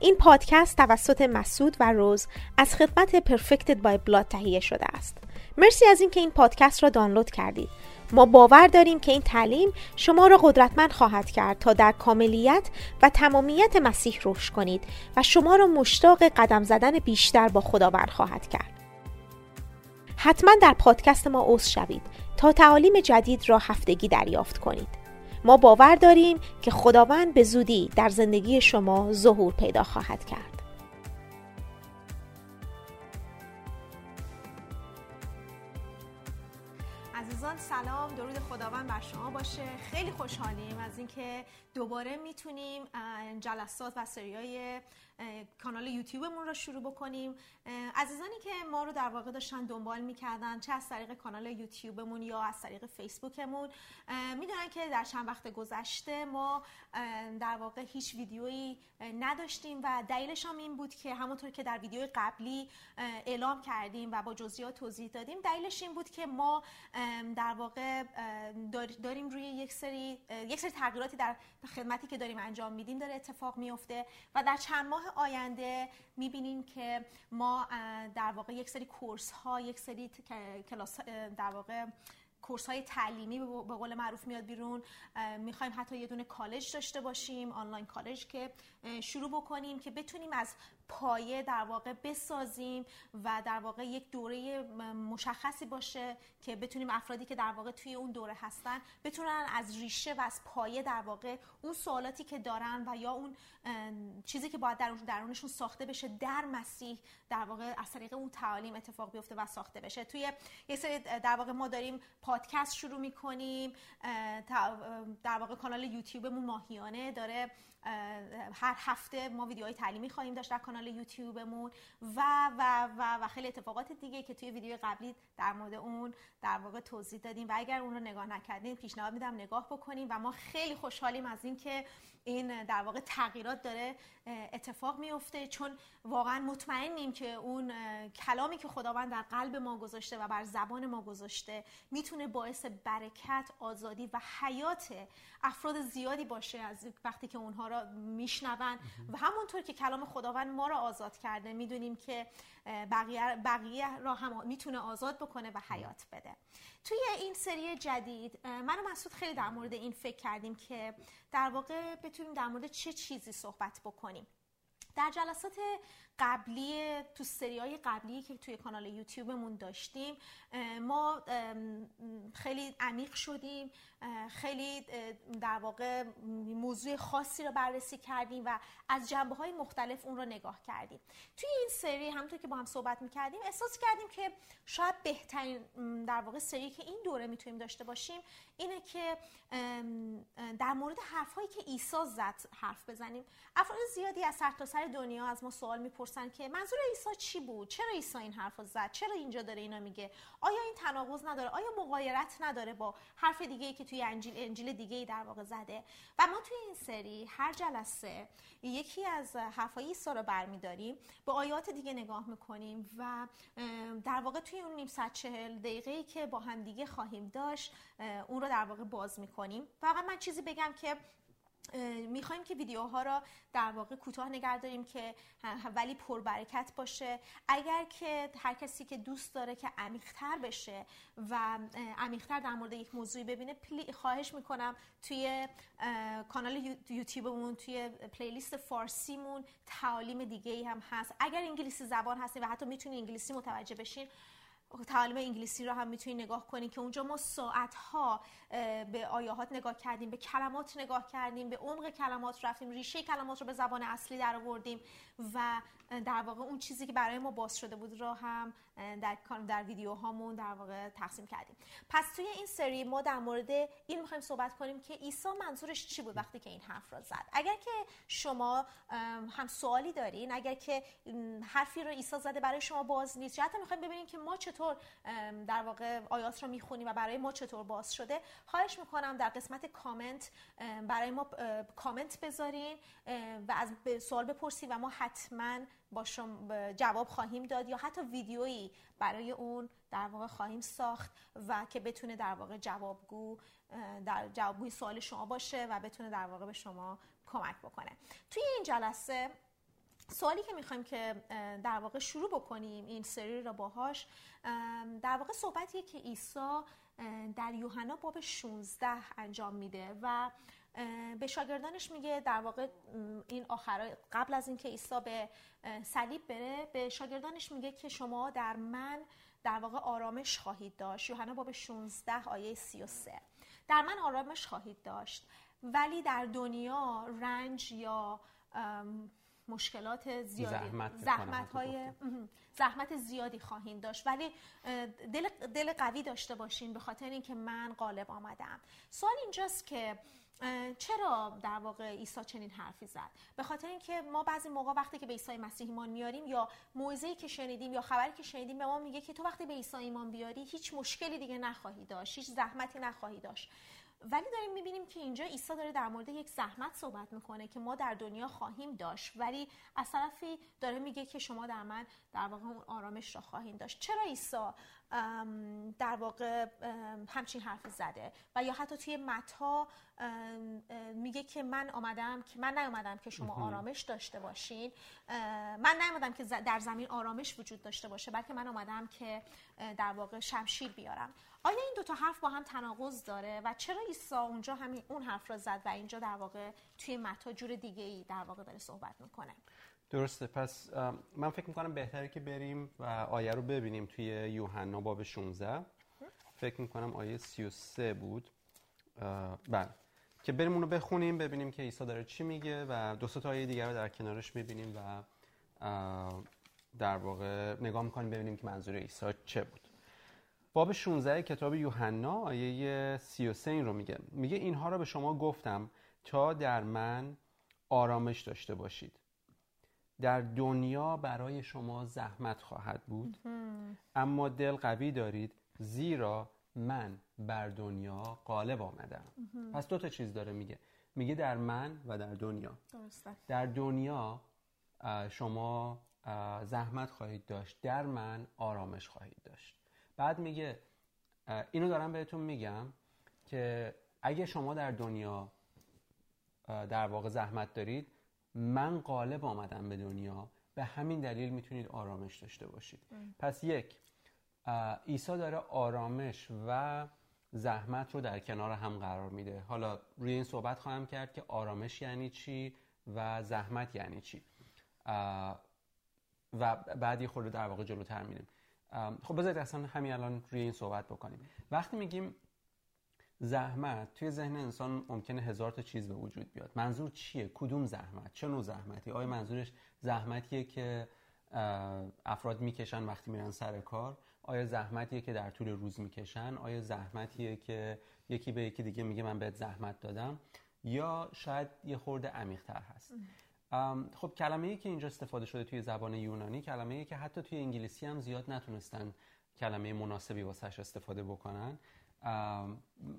این پادکست توسط مسعود و روز از خدمت پرفکتد بای بلاد تهیه شده است. مرسی از اینکه این پادکست را دانلود کردید. ما باور داریم که این تعلیم شما را قدرتمند خواهد کرد تا در کاملیت و تمامیت مسیح رشد کنید و شما را مشتاق قدم زدن بیشتر با خداوند خواهد کرد. حتما در پادکست ما عضو شوید تا تعالیم جدید را هفتگی دریافت کنید. ما باور داریم که خداوند به زودی در زندگی شما ظهور پیدا خواهد کرد. سلام درود خداوند بر شما باشه خیلی خوشحالیم از اینکه دوباره می‌تونیم جلسات و سریای کانال یوتیوبمون رو شروع بکنیم. عزیزانی که ما رو در واقع داشتن دنبال می‌کردن چه از طریق کانال یوتیوبمون یا از طریق فیسبوکمون. می‌دونن که در چند وقت گذشته ما در واقع هیچ ویدیویی نداشتیم و دلیلش هم این بود که همونطور که در ویدیو قبلی اعلام کردیم و با جزئیات توضیح دادیم دلیلش این بود که ما در واقع داریم روی یک سری یک سری تغییراتی در خدمتی که داریم انجام میدیم داره اتفاق میفته و در چند ماه آینده می‌بینیم که ما در واقع یک سری کورس ها یک سری کلاس در واقع کورس های تعلیمی به قول معروف میاد بیرون. می‌خوایم حتی یه دونه کالج داشته باشیم آنلاین کالج که شروع بکنیم که بتونیم از پایه در واقع بسازیم و در واقع یک دوره مشخصی باشه که بتونیم افرادی که در واقع توی اون دوره هستن بتونن از ریشه و از پایه در واقع اون سوالاتی که دارن و یا اون چیزی که باید در درونشون ساخته بشه در مسیح در واقع از طریق اون تعالیم اتفاق بیفته و ساخته بشه. توی یه سری در واقع ما داریم پادکست شروع می‌کنیم در واقع کانال یوتیوبمون ماهیانه داره هر هفته ما ویدیوهای تعلیمی خواهیم داشت در کانال یوتیوبمون و و و و خیلی اتفاقات دیگه که توی ویدیو قبلی در مورد اون در واقع توضیح دادیم و اگر اون رو نگاه نکردین پیشنهاد میدم نگاه بکنیم و ما خیلی خوشحالیم از اینکه این در واقع تغییرات داره اتفاق میفته چون واقعا مطمئنیم که اون کلامی که خداوند در قلب ما گذاشته و بر زبان ما گذاشته می‌تونه باعث برکت آزادی و حیات افراد زیادی باشه از وقتی که اونها را میشنون. و همونطور که کلام خداوند ما را آزاد کرده می‌دونیم که بقیه, بقیه را هم می‌تونه آزاد بکنه و حیات بده. توی این سری جدید من و مسعود خیلی در مورد این فکر کردیم که در واقع بتونیم در مورد چه چیزی صحبت بکنیم. در جلسات قبلی تو سری های قبلی که توی کانال یوتیوبمون داشتیم ما خیلی عمیق شدیم خیلی در واقع موضوع خاصی رو بررسی کردیم و از جنبه های مختلف اون رو نگاه کردیم. توی این سری همونطور که با هم صحبت می‌کردیم احساس کردیم که شاید بهترین در واقع سری که این دوره می‌تونیم داشته باشیم اینه که در مورد حرفهایی که عیسی زد حرف بزنیم. افراد زیادی از سرتاسر دنیا از ما سوال می‌پرسن که منظور عیسی چی بود؟ چرا عیسی این حرف زد؟ چرا اینجا داره اینا میگه؟ آیا این تناقض نداره؟ آیا مقایرت نداره با حرف دیگه ای که توی انجیل انجیل دیگه ای در واقع زده؟ و ما توی این سری هر جلسه یکی از حرفای عیسی رو برمیداریم به آیات دیگه نگاه می‌کنیم و در واقع توی اون نیم ساعت چهل دقیقه که با هم دیگه خواهیم داشت اون رو در واقع باز می‌کنیم. فقط من چیزی بگم که می‌خوایم که ویدیوها را در واقع کوتاه نگه داریم که ولی پربرکت باشه. اگر که هر کسی که دوست داره که عمیقتر بشه و عمیقتر در مورد یک موضوعی ببینه خواهش می‌کنم توی کانال یوتیوبمون توی پلیلیست فارسیمون تعالیم دیگه ای هم هست. اگر انگلیسی زبان هستین و حتی می‌تونید انگلیسی متوجه بشین تعالیم انگلیسی رو هم می‌تونید نگاه کنید که اونجا ما ساعت ها به آیات نگاه کردیم به کلمات نگاه کردیم به عمق کلمات رفتیم ریشه کلمات رو به زبان اصلی در آوردیم و در واقع اون چیزی که برای ما باز شده بود رو هم در در ویدیو هامون در واقع تقسیم کردیم. پس توی این سری ما در مورد این می‌خوایم صحبت کنیم که عیسی منظورش چی بود وقتی که این حرف را زد. اگر که شما هم سوالی دارین اگر که حرفی رو عیسی زده برای شما باز نیست یا حتی می‌خوایم ببینیم که ما چطور در واقع آیات رو می‌خونیم و برای ما چطور باز شده خواهش می‌کنم در قسمت کامنت برای ما کامنت بذارین و از سوال بپرسید و ما حتما با شما جواب خواهیم داد یا حتی ویدیویی برای اون در واقع خواهیم ساخت و که بتونه در واقع جوابگو در جوابگوی سوال شما باشه و بتونه در واقع به شما کمک بکنه. توی این جلسه سوالی که می‌خوایم که در واقع شروع بکنیم این سری را باهاش در واقع صحبتیه که عیسی در یوحنا باب 16 انجام میده و به شاگردانش میگه در واقع این آخر قبل از اینکه عیسی به صلیب بره به شاگردانش میگه که شما در من در واقع آرامش خواهید داشت. یوحنا باب 16 آیه 33 در من آرامش خواهید داشت ولی در دنیا رنج یا مشکلات زیادی زحمت, زحمت های زحمت زیادی خواهید داشت. ولی دل, دل قوی داشته باشین به خاطر اینکه من غالب آمدم. سوال اینجاست که چرا در واقع عیسی چنین حرفی زد؟ به خاطر اینکه ما بعضی موقع وقتی که به عیسی مسیح ایمان میاریم یا موعظه‌ای که شنیدیم یا خبری که شنیدیم به ما میگه که تو وقتی به عیسی ایمان بیاری هیچ مشکلی دیگه نخواهی داشت هیچ زحمتی نخواهی داشت. ولی داریم می‌بینیم که اینجا عیسی داره در مورد یک زحمت صحبت می‌کنه که ما در دنیا خواهیم داشت. ولی از طرفی داره میگه که شما در من در واقع اون آرامش را خواهیم داشت. چرا عیسی در واقع همچین حرف زده؟ و یا حتی توی متا میگه که من آمدم که من نیومدم که شما آرامش داشته باشین. من نیومدم که در زمین آرامش وجود داشته باشه بلکه من آمدم که در واقع شمشیر بیارم. آیا این دوتا حرف با هم تناقض داره؟ و چرا عیسی اونجا همین اون حرف را زد و اینجا در واقع توی متا جور دیگه ای در واقع داره صحبت می‌کنه؟ درسته. پس من فکر می‌کنم بهتره که بریم و آیه رو ببینیم توی یوحنا باب 16 فکر می‌کنم آیه 33 بود. بله. که بریم اونو بخونیم ببینیم که عیسی داره چی میگه و دو تا آیه دیگر رو در کنارش می‌بینیم و در واقع نگاه می‌کنیم ببینیم که منظور عیسی چه بود. باب 16 کتاب یوحنا آیه 33 این رو میگه. میگه اینها رو به شما گفتم تا در من آرامش داشته باشید. در دنیا برای شما زحمت خواهد بود اما دل قوی دارید زیرا من بر دنیا غالب آمدم. پس دو تا چیز داره میگه. میگه در من و در دنیا. در دنیا شما زحمت خواهید داشت در من آرامش خواهید داشت. بعد میگه اینو دارم بهتون میگم که اگه شما در دنیا در واقع زحمت دارید من غالب آمدم به دنیا به همین دلیل می‌تونید آرامش داشته باشید. پس یک عیسی داره آرامش و زحمت رو در کنار هم قرار میده. حالا روی این صحبت خواهم کرد که آرامش یعنی چی و زحمت یعنی چی. و بعد یه خورده در واقع جلوتر میریم. خب بذارید اصلا همین الان روی این صحبت بکنیم. وقتی میگیم زحمت توی ذهن انسان ممکنه هزار تا چیز به وجود بیاد. منظور چیه؟ کدوم زحمت؟ چه نوع زحمتی؟ آیا منظورش زحمتیه که افراد می‌کشن وقتی میرن سر کار؟ آیا زحمتیه که در طول روز می‌کشن؟ آیا زحمتیه که یکی به یکی دیگه میگه من بهت زحمت دادم؟ یا شاید یه خورده عمیق‌تر هست. خب کلمه ای که اینجا استفاده شده توی زبان یونانی کلمه ای که حتی توی انگلیسی هم زیاد نتونستن کلمه مناسبی واسش استفاده بکنن.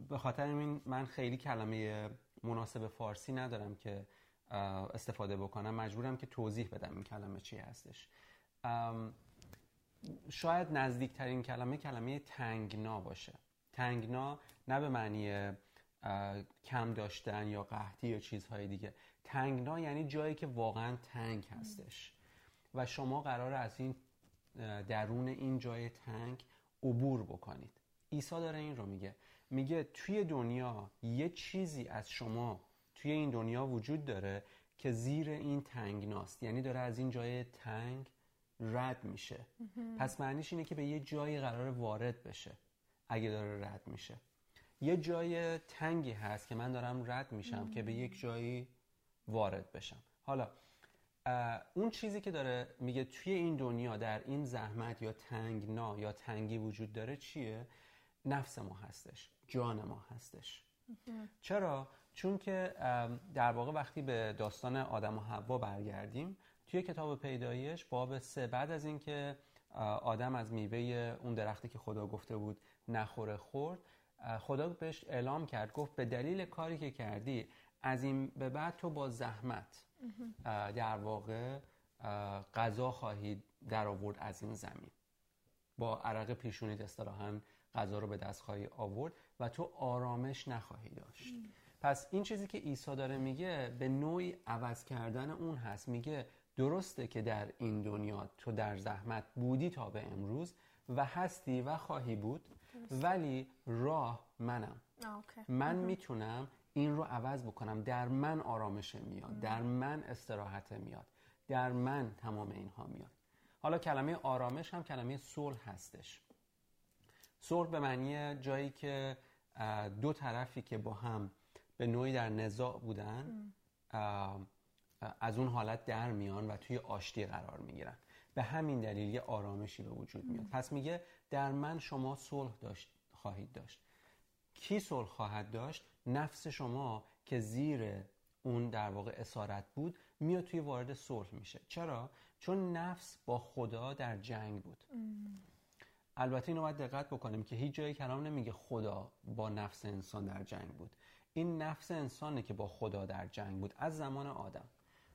به خاطر این من خیلی کلمه مناسب فارسی ندارم که استفاده بکنم. مجبورم که توضیح بدم این کلمه چی هستش. شاید نزدیکترین کلمه کلمه تنگنا باشه. تنگنا نه به معنی کم داشتن یا قحطی یا چیزهای دیگه. تنگنا یعنی جایی که واقعا تنگ هستش. و شما قرار از این درون این جای تنگ عبور بکنید. عیسی داره این رو میگه. میگه توی دنیا یه چیزی از شما توی این دنیا وجود داره که زیر این تنگناست. یعنی داره از این جای تنگ رد میشه. پس معنیش اینه که به یه جایی قرار وارد بشه. اگه داره رد میشه. یه جای تنگی هست که من دارم رد میشم که به یک جایی وارد بشم. حالا اون چیزی که داره میگه توی این دنیا در این زحمت یا تنگنا یا تنگی وجود داره چیه؟ نفس ما هستش جان ما هستش. چرا؟ چون که در واقع وقتی به داستان آدم و حوا برگردیم توی کتاب پیدایش باب سه بعد از اینکه آدم از میوه اون درختی که خدا گفته بود نخوره خورد خدا بهش اعلام کرد گفت به دلیل کاری که کردی از این به بعد تو با زحمت در واقع غذا خواهید در آورد از این زمین. با عرق پیشونیت اصطلاحا غذا رو به دست خواهی آورد و تو آرامش نخواهی داشت. پس این چیزی که عیسی داره میگه به نوعی عوض کردن اون هست. میگه درسته که در این دنیا تو در زحمت بودی تا به امروز و هستی و خواهی بود ولی راه منم. من می‌تونم این رو عوض بکنم. در من آرامش میاد. در من استراحت میاد. در من تمام اینها میاد. حالا کلمه آرامش هم کلمه صلح هستش. صلح به معنی جایی که دو طرفی که با هم به نوعی در نزاع بودن از اون حالت در میان و توی آشتی قرار می‌گیرن. به همین دلیل یه آرامشی به وجود میاد. پس میگه در من شما صلح داشت خواهید داشت. کی صلح خواهد داشت؟ نفس شما که زیر اون در واقع اسارت بود میاد توی وارد صلح میشه. چرا؟ چون نفس با خدا در جنگ بود. البته اینو باید دقت بکنیم که هیچ جایی کلام نمیگه خدا با نفس انسان در جنگ بود. این نفس انسانه که با خدا در جنگ بود از زمان آدم.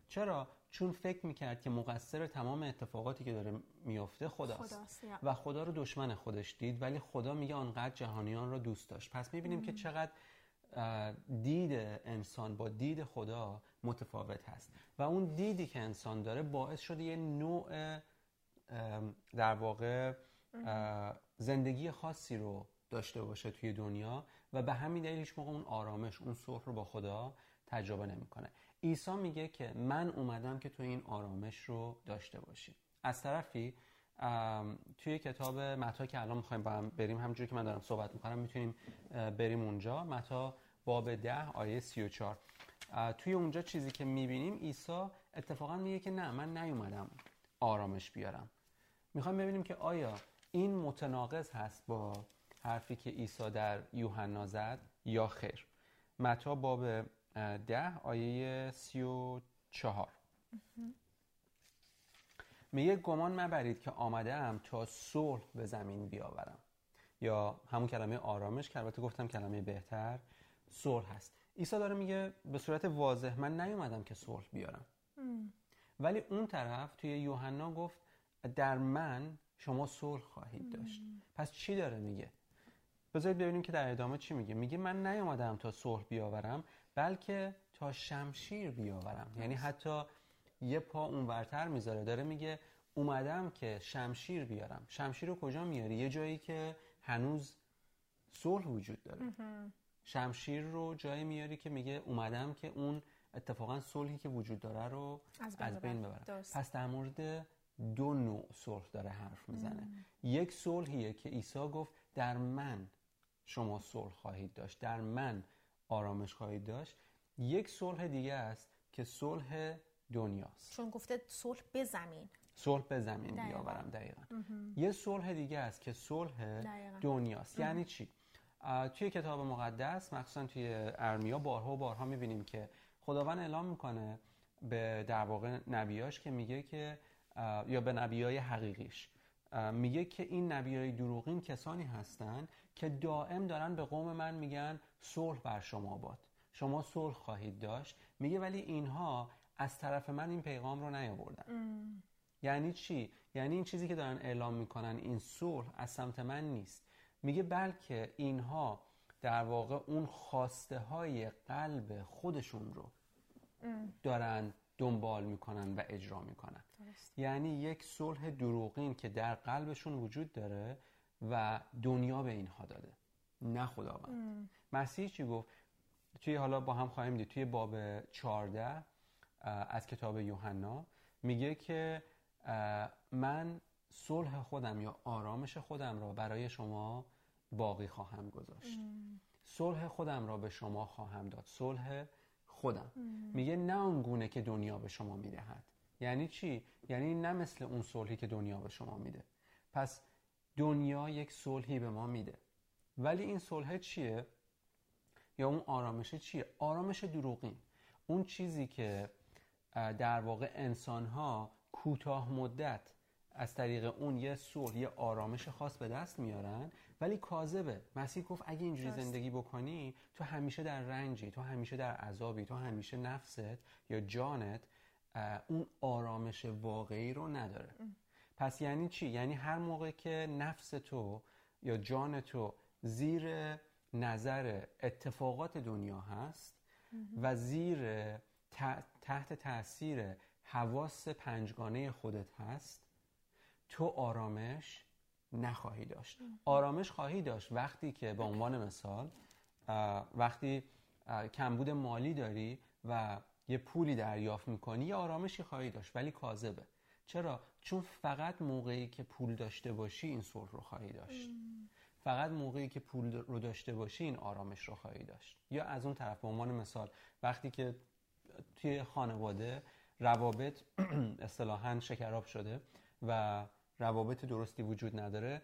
چرا؟ چون فکر می‌کرد که مقصر تمام اتفاقاتی که داره میفته خداست, و خدا رو دشمن خودش دید ولی خدا میگه آنقدر جهانیان رو دوست داشت. پس می‌بینیم که چقدر دید انسان با دید خدا متفاوت هست. و اون دیدی که انسان داره باعث شده یه نوع در واقع زندگی خاصی رو داشته باشه توی دنیا و به همین دلیل هیچ موقع اون آرامش اون صلح رو با خدا تجربه نمی‌کنه. عیسی میگه که من اومدم که تو این آرامش رو داشته باشی. از طرفی توی کتاب متا که الان می‌خوایم با هم بریم همونجوری که من دارم صحبت می‌کنم می‌تونیم بریم اونجا. متا باب ده آیه 34 توی اونجا چیزی که می‌بینیم عیسی اتفاقا میگه که نه من نیومدم آرامش بیارم. می‌خوایم ببینیم که آیا این متناقض هست با حرفی که عیسی در یوحنا زد یا خیر. متا باب ده آیه سی و چهار. میگه گمان مبرید که آمده تا صلح به زمین بیاورم. یا همون کلمه آرامش که البته گفتم کلمه بهتر. صلح هست. عیسی داره میگه به صورت واضح من نیومدم که صلح بیارم. ولی اون طرف توی یوحنا گفت در من شما صلح خواهید داشت. پس چی داره میگه؟ بذارید ببینیم که در ادامه چی میگه. میگه من نیومدم تا صلح بیاورم بلکه تا شمشیر بیاورم. یعنی حتی یه پا اونورتر می‌ذاره. داره میگه اومدم که شمشیر بیارم. شمشیر رو کجا میاری؟ یه جایی که هنوز صلح وجود داره. شمشیر رو جایی میاری که میگه اومدم که اون اتفاقا صلحی که وجود داره رو از بین, ببرم پس در مورد دو نوع صلح داره حرف می‌زنه. یک صلحیه که عیسی گفت در من شما صلح خواهید داشت در من آرامش خواهید داشت. یک صلح دیگه است که صلح دنیاست. چون گفته صلح به زمین. صلح به زمین بیاورم دقیقا. یه صلح دیگه است که صلح دنیاست. یعنی چی؟ توی کتاب مقدس مخصوصا توی ارمیا بارها و بارها می‌بینیم که خداوند اعلام می‌کنه به در واقع نبیاش که میگه که یا به نبیای حقیقیش. میگه که این نبیای دروغین کسانی هستند که دائم دارن به قوم من میگن صلح بر شما باد. شما صلح خواهید داشت. میگه ولی اینها از طرف من این پیغام رو نیاوردن. یعنی چی؟ یعنی این چیزی که دارن اعلام می‌کنن این صلح از سمت من نیست. میگه بلکه اینها در واقع اون خواسته های قلب خودشون رو دارن دنبال می‌کنن و اجرا می‌کنن. یعنی یک صلح دروغین که در قلبشون وجود داره و دنیا به اینها داده نه خداوند. مسیح چی گفت؟ توی حالا با هم خواهیم دید توی باب 14 از کتاب یوحنا میگه که من صلح خودم یا آرامش خودم را برای شما باقی خواهم گذاشت. صلح خودم را به شما خواهم داد. صلح خودم. میگه نه اون گونه که دنیا به شما می‌دهد. یعنی چی؟ یعنی نه مثل اون صلحی که دنیا به شما میده. پس دنیا یک صلحی به ما میده. ولی این صلح چیه؟ یا اون آرامش چیه؟ آرامش دروغین اون چیزی که در واقع انسان ها کوتاه مدت از طریق اون یه صلح یه آرامش خاص به دست میارن. ولی کاذبه. مسیح گفت اگه اینجوری زندگی بکنی تو همیشه در رنجی تو همیشه در عذابی تو همیشه نفست یا جانت اون آرامش واقعی رو نداره. پس یعنی چی؟ یعنی هر موقع که نفس تو یا جان تو زیر نظر اتفاقات دنیا هست و زیر تحت تاثیر حواس پنجگانه خودت هست تو آرامش نخواهی داشت. آرامش خواهی داشت وقتی که به عنوان مثال وقتی کمبود مالی داری و یه پولی دریافت می‌کنی یه آرامشی خواهی داشت ولی کاذبه. چرا؟ چون فقط موقعی که پول داشته باشی این صلح رو خواهی داشت. فقط موقعی که پول رو داشته باشی این آرامش رو خواهی داشت. یا از اون طرف به عنوان مثال وقتی که توی خانواده روابط اصطلاحا شکراب شده و روابط درستی وجود نداره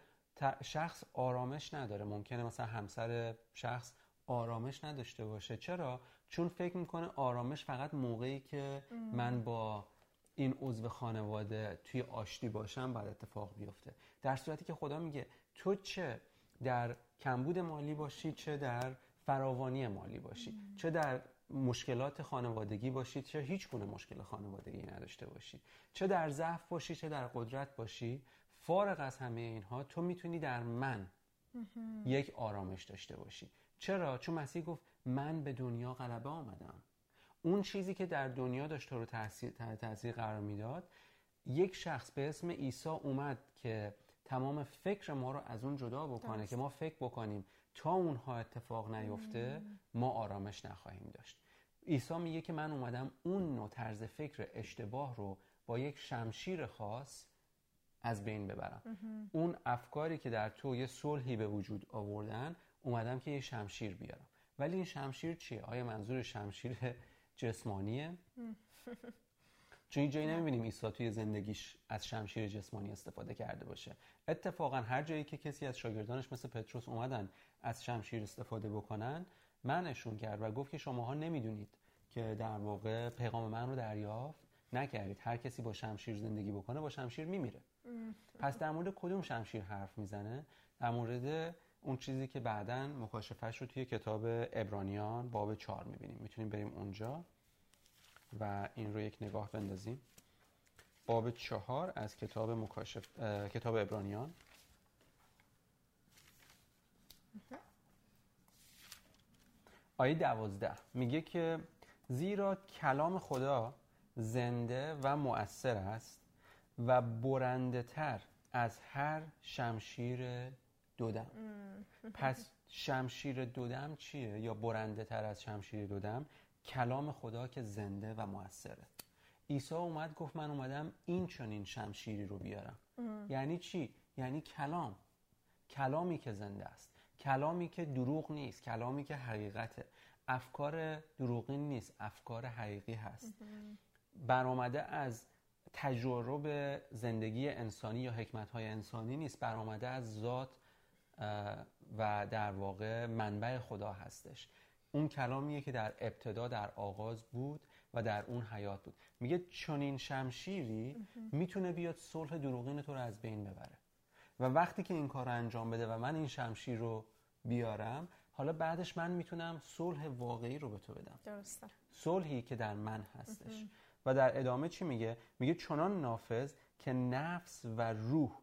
شخص آرامش نداره. ممکنه مثلا همسر شخص آرامش نداشته باشه. چرا؟ چون فکر می‌کنه آرامش فقط موقعی که من با این عضو خانواده توی آشتی باشم بعد اتفاق بیفته. در صورتی که خدا میگه تو چه در کمبود مالی باشی چه در فراوانی مالی باشی. چه در مشکلات خانوادگی باشی چه هیچ گونه مشکل خانوادگی نداشته باشی چه در ضعف باشی چه در قدرت باشی فارغ از همه اینها تو می‌تونی در من یک آرامش داشته باشی. چرا؟ چون مسیح گفت من به دنیا غلبه آمدم. اون چیزی که در دنیا داشت تو رو تاثیر تاثیر قرار می‌داد یک شخص به اسم عیسی اومد که تمام فکر ما رو از اون جدا بکنه که ما فکر بکنیم تا اونها اتفاق نیفته ما آرامش نخواهیم داشت. عیسی میگه که من اومدم اون نوع طرز فکر اشتباه رو با یک شمشیر خاص از بین ببرم. اون افکاری که در تو یه صلحی به وجود آوردن اومدم که یه شمشیر بیارم. ولی این شمشیر چیه؟ آیا منظور شمشیر جسمانیه؟ چون جایی نمی‌بینیم عیسی توی زندگیش از شمشیر جسمانی استفاده کرده باشه. اتفاقا هر جایی که کسی از شاگردانش مثل پتروس اومدن از شمشیر استفاده بکنن منشون کرد و گفت که شماها نمی‌دونید که در واقع پیغام من رو دریافت نکردید. هر کسی با شمشیر زندگی بکنه با شمشیر میمیره. پس در مورد کدوم شمشیر حرف می‌زنه؟ در مورد اون چیزی که بعدا مکاشفش رو توی کتاب ابرانیان باب چهار می‌بینیم. می‌تونیم بریم اونجا. و این رو یک نگاه بندازیم. باب چهار از کتاب مکاشف کتاب ابرانیان. آیه دوازده میگه که زیرا کلام خدا زنده و مؤثر است و برنده تر از هر شمشیر دودم پس شمشیر دودم چیه؟ یا برنده تر از شمشیر دودم کلام خدا که زنده و موثره. عیسی اومد گفت من اومدم این چنین شمشیری رو بیارم. یعنی چی؟ یعنی کلام. کلامی که زنده است. کلامی که دروغ نیست. کلامی که حقیقته. افکار دروغی نیست. افکار حقیقی هست. برآمده از تجربه زندگی انسانی یا حکمت های انسانی نیست. برآمده از ذات و در واقع منبع خدا هستش. اون کلامیه که در ابتدا در آغاز بود و در اون حیات بود. میگه چنین شمشیری می‌تونه بیاد صلح دروغین تو رو از بین ببره. و وقتی که این کار رو انجام بده و من این شمشیر رو بیارم حالا بعدش من می‌تونم صلح واقعی رو به تو بدم. درسته. صلحی که در من هستش. و در ادامه چی میگه؟ میگه چنان نافذ که نفس و روح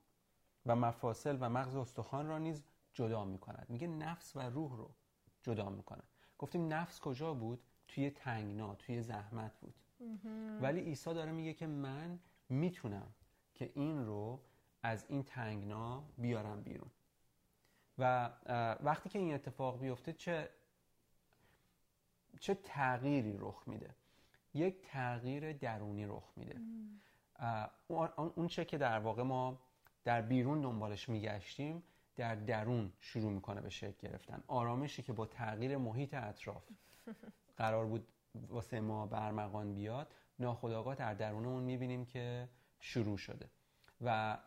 و مفاصل و مغز استخوان را نیز جدا می‌کند. میگه نفس و روح رو جدا می‌کنه گفتیم نفس کجا بود؟ توی تنگنا توی زحمت بود. ولی عیسی داره میگه که من می‌تونم که این رو از این تنگنا بیارم بیرون. و وقتی که این اتفاق بیفته چه چه تغییری رخ میده؟ یک تغییر درونی رخ میده. اون چه که در واقع ما در بیرون دنبالش میگشتیم در درون شروع می‌کنه به شکل گرفتن. آرامشی که با تغییر محیط اطراف قرار بود واسه ما برمغان بیاد ناخداگاه در درونمون می‌بینیم که شروع شده. و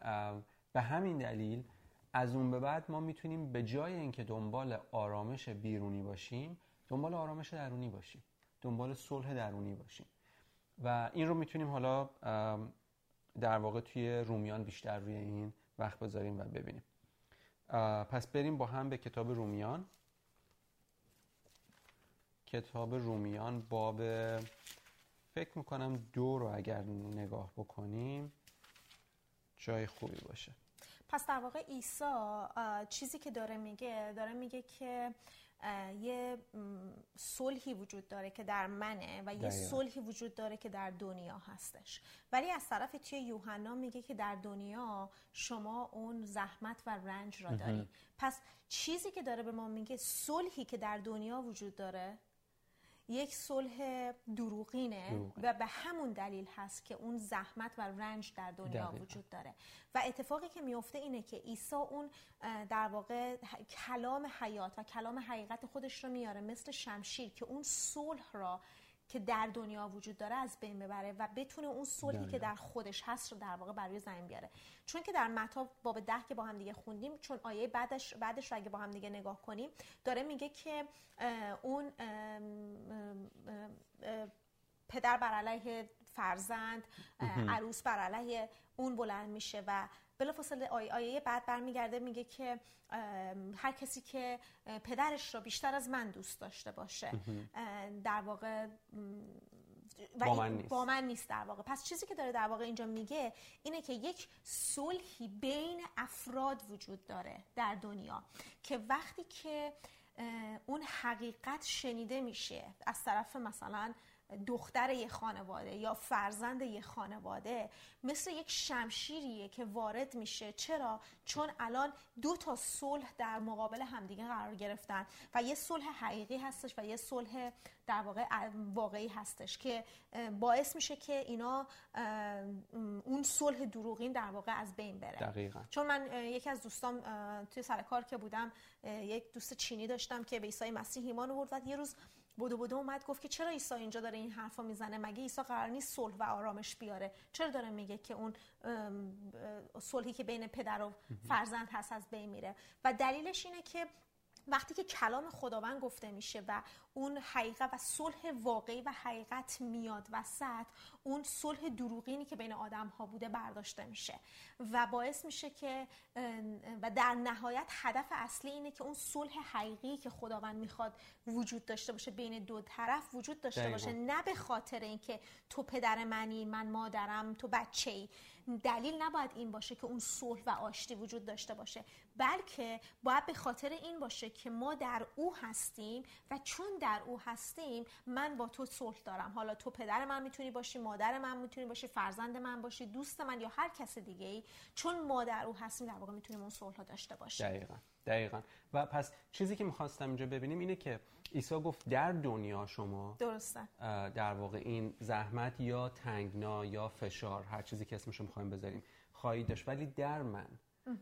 به همین دلیل از اون به بعد ما می‌تونیم به جای اینکه دنبال آرامش بیرونی باشیم دنبال آرامش درونی باشیم. دنبال صلح درونی باشیم. و این رو می‌تونیم حالا در واقع توی رومیان بیشتر روی این وقت بذاریم و ببینیم. پس بریم با هم به کتاب رومیان. کتاب رومیان باب فکر می‌کنم دو رو اگر نگاه بکنیم جای خوبی باشه. پس در واقع عیسی چیزی که داره میگه داره میگه که یه صلحی وجود داره که در منه و یه صلحی وجود داره که در دنیا هستش. ولی از طرف توی یوحنا میگه که در دنیا شما اون زحمت و رنج را داری. پس چیزی که داره به ما میگه صلحی که در دنیا وجود داره یک صلح دروغینه و به همون دلیل هست که اون زحمت و رنج در دنیا وجود داره. و اتفاقی که میفته اینه که عیسی اون در واقع کلام حیات و کلام حقیقت خودش رو میاره مثل شمشیر که اون صلح را که در دنیا وجود داره از بین ببره و بتونه اون صلحی که در خودش هست رو در واقع برای زمین بیاره. چون که در متا باب ده که با هم دیگه خوندیم چون آیه بعدش بعدش رو اگه با هم دیگه نگاه کنیم داره میگه که اون پدر بر علیه فرزند عروس بر علیه اون بلند میشه و بلافاصله آیه, آیه بعد برمیگرده میگه که هر کسی که پدرش رو بیشتر از من دوست داشته باشه در واقع و با من, نیست. با من نیست در واقع پس چیزی که داره در واقع اینجا میگه اینه که یک صلحی بین افراد وجود داره در دنیا که وقتی که اون حقیقت شنیده میشه از طرف مثلا دختر یه خانواده یا فرزند یه خانواده مثل یک شمشیریه که وارد میشه. چرا؟ چون الان دو تا صلح در مقابل همدیگه قرار گرفتن و یه صلح حقیقی هستش و یه صلح در واقع واقعی هستش که باعث میشه که اینا اون صلح دروغین در واقع از بین بره. دقیقا. چون من یکی از دوستام توی سر کار که بودم یک دوست چینی داشتم که به عیسی مسیح ایمان آورد و یه روز بودو بودو اومد گفت که چرا عیسی اینجا داره این حرفا می‌زنه؟ مگه عیسی قرار نیست صلح و آرامش بیاره؟ چرا داره میگه که اون صلحی که بین پدر و فرزند هست از بین میره؟ و دلیلش اینه که وقتی که کلام خداوند گفته میشه و اون حقیقت و صلح واقعی و حقیقت میاد وسط اون صلح دروغینی که بین آدم ها بوده برداشته میشه. و باعث میشه که و در نهایت هدف اصلی اینه که اون صلح حقیقی که خداوند می‌خواد وجود داشته باشه بین دو طرف وجود داشته باشه نه به خاطر اینکه تو پدر منی من مادرم تو بچه ای دلیل نباید این باشه که اون صلح و آشتی وجود داشته باشه. بلکه باید به خاطر این باشه که ما در او هستیم و چون در او هستیم من با تو صلح دارم. حالا تو پدر من می‌تونی باشی مادر من می‌تونی باشی فرزند من باشی دوست من یا هر کس دیگه ای چون ما در او هستیم در واقع می‌تونیم اون صلح داشته باشیم. دقیقا دقیقا. و پس چیزی که می‌خواستم اینجا ببینیم اینه که عیسی گفت در دنیا شما درسته. در واقع این زحمت یا تنگنا یا فشار هر چیزی که اسمشو می‌خوایم بذاریم خواهید داشت. ولی در من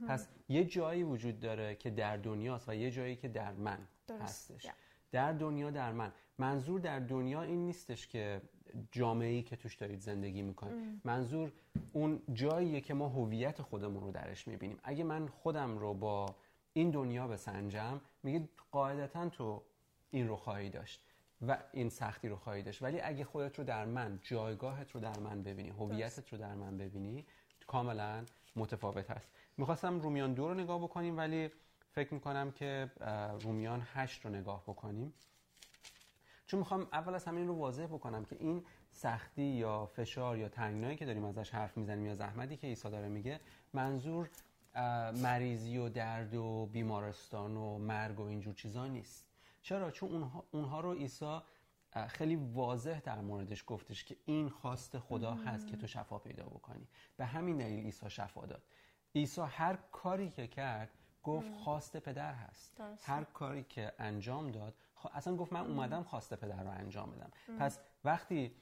پس یه جایی وجود داره که در دنیاست و یه جایی که در من هستش. در دنیا در من. منظور در دنیا این نیستش که جامعه ای که توش دارید زندگی می‌کنید. منظور اون جاییه که ما هویت خودمون رو درش می‌بینیم. اگه من خودم رو با این دنیا بسنجم میگه قاعدتا تو این رو خواهی داشت و این سختی رو خواهی داشت. ولی اگه خودت رو در من جایگاهت رو در من ببینی هویتت رو در من ببینی کاملا متفاوت هست. می‌خواستم رومیان دو رو نگاه بکنیم ولی فکر می‌کنم که رومیان هشت رو نگاه بکنیم. چون می‌خوام اول از همین رو واضح بکنم که این سختی یا فشار یا تنگنایی که داریم ازش حرف می‌زنیم یا زحمتی که عیسی داره میگه منظور مریضی و درد و بیمارستان و مرگ و اینجور چیزا نیست. چرا؟ چون اونها, اونها رو عیسی خیلی واضح در موردش گفتش که این خواست خدا هست که تو شفا پیدا بکنی. به همین دلیل عیسی شفا داد. عیسی هر کاری که کرد گفت خواست پدر هست. هر کاری که انجام داد اصلا گفت من اومدم خواست پدر رو انجام بدم. پس وقتی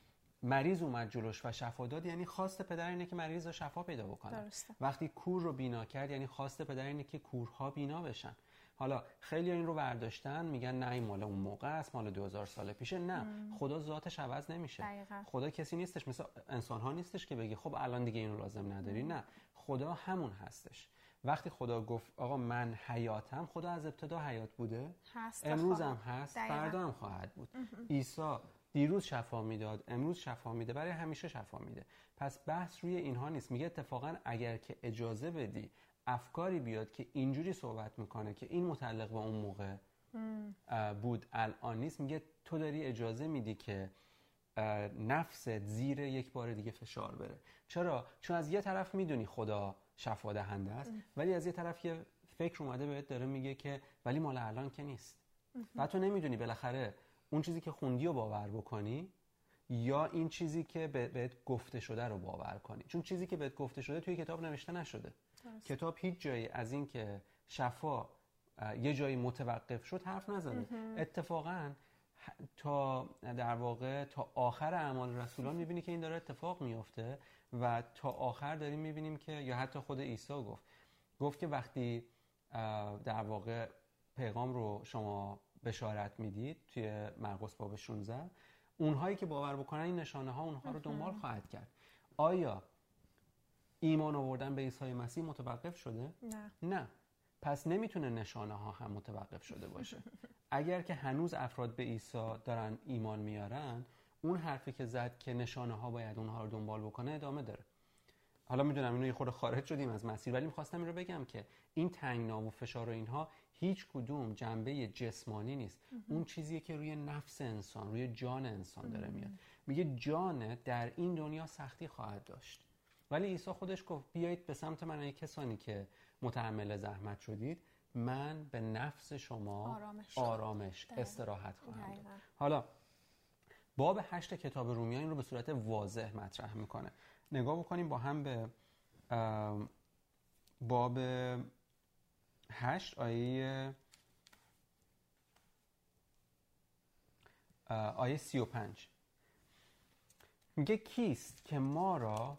مریض اومد جلوش و شفا داد یعنی خواست پدر اینه که مریض رو شفا پیدا بکنه. وقتی کور رو بینا کرد یعنی خواست پدر اینه که کورها بینا بشن. حالا خیلی این رو برداشتن میگن نه این مال اون موقع است مال 2000 سال پیشه. نه خدا ذاتش عوض نمیشه. خدا کسی نیستش مثل انسان ها نیستش که بگی خب الان دیگه اینو لازم نداری. نه خدا همون هستش. وقتی خدا گفت آقا من حیاتم خدا از ابتدا حیات بوده. هست امروز هم هست فردا هم خواهد بود. عیسی دیروز شفا می‌داد امروز شفا میده برای همیشه شفا میده. پس بحث روی اینها نیست. میگه اتفاقا اگر که اجازه بدی افکاری بیاد که اینجوری صحبت می‌کنه که این متعلق به اون موقع بود الان نیست میگه تو داری اجازه میدی که نفست زیر یک بار دیگه فشار بره. چرا؟ چون از یه طرف می‌دونی خدا شفا دهنده است ولی از یه طرف یه فکر اومده بهت داره میگه که ولی مال الان که نیست. و تو نمی‌دونی بالاخره اون چیزی که خوندی رو باور بکنی یا این چیزی که بهت گفته شده رو باور کنی. چون چیزی که بهت گفته شده توی کتاب نوشته نشده. کتاب هیچ جایی از این که شفا یه جایی متوقف شد حرف نزده. اتفاقا تا در واقع تا آخر اعمال رسولان می‌بینی که این داره اتفاق میافته و تا آخر داریم می‌بینیم که یا حتی خود عیسی گفت. گفت که وقتی در واقع پیغام رو شما بشارت می‌دید توی مرقس باب 16 اونهایی که باور بکنن این نشانه ها اونها رو دنبال خواهد کرد. آیا ایمان آوردن به عیسی مسیح متوقف شده؟ نه. نه. پس نمی‌تونه نشانه ها هم متوقف شده باشه. اگر که هنوز افراد به عیسی دارن ایمان میارن اون حرفی که زد که نشانه ها باید اونها رو دنبال بکنه ادامه داره. حالا می‌دونم اینو یه خورده خارج شدیم از مسیر ولی می‌خواستم این رو بگم که این تنگنا و فشار و اینها هیچ کدوم جنبه جسمانی نیست. اون چیزیه که روی نفس انسان روی جان انسان داره میاد. میگه جان در این دنیا سختی خواهد داشت. ولی عیسی خودش گفت بیایید به سمت من ای کسانی که متحمل زحمت شدید من به نفس شما آرامش, آرامش استراحت خواهم داد. حالا باب هشت کتاب رومیان این رو به صورت واضح مطرح می‌کنه. نگاه بکنیم با هم به باب هشت آیه آیه سی و پنج. میگه کیست که ما را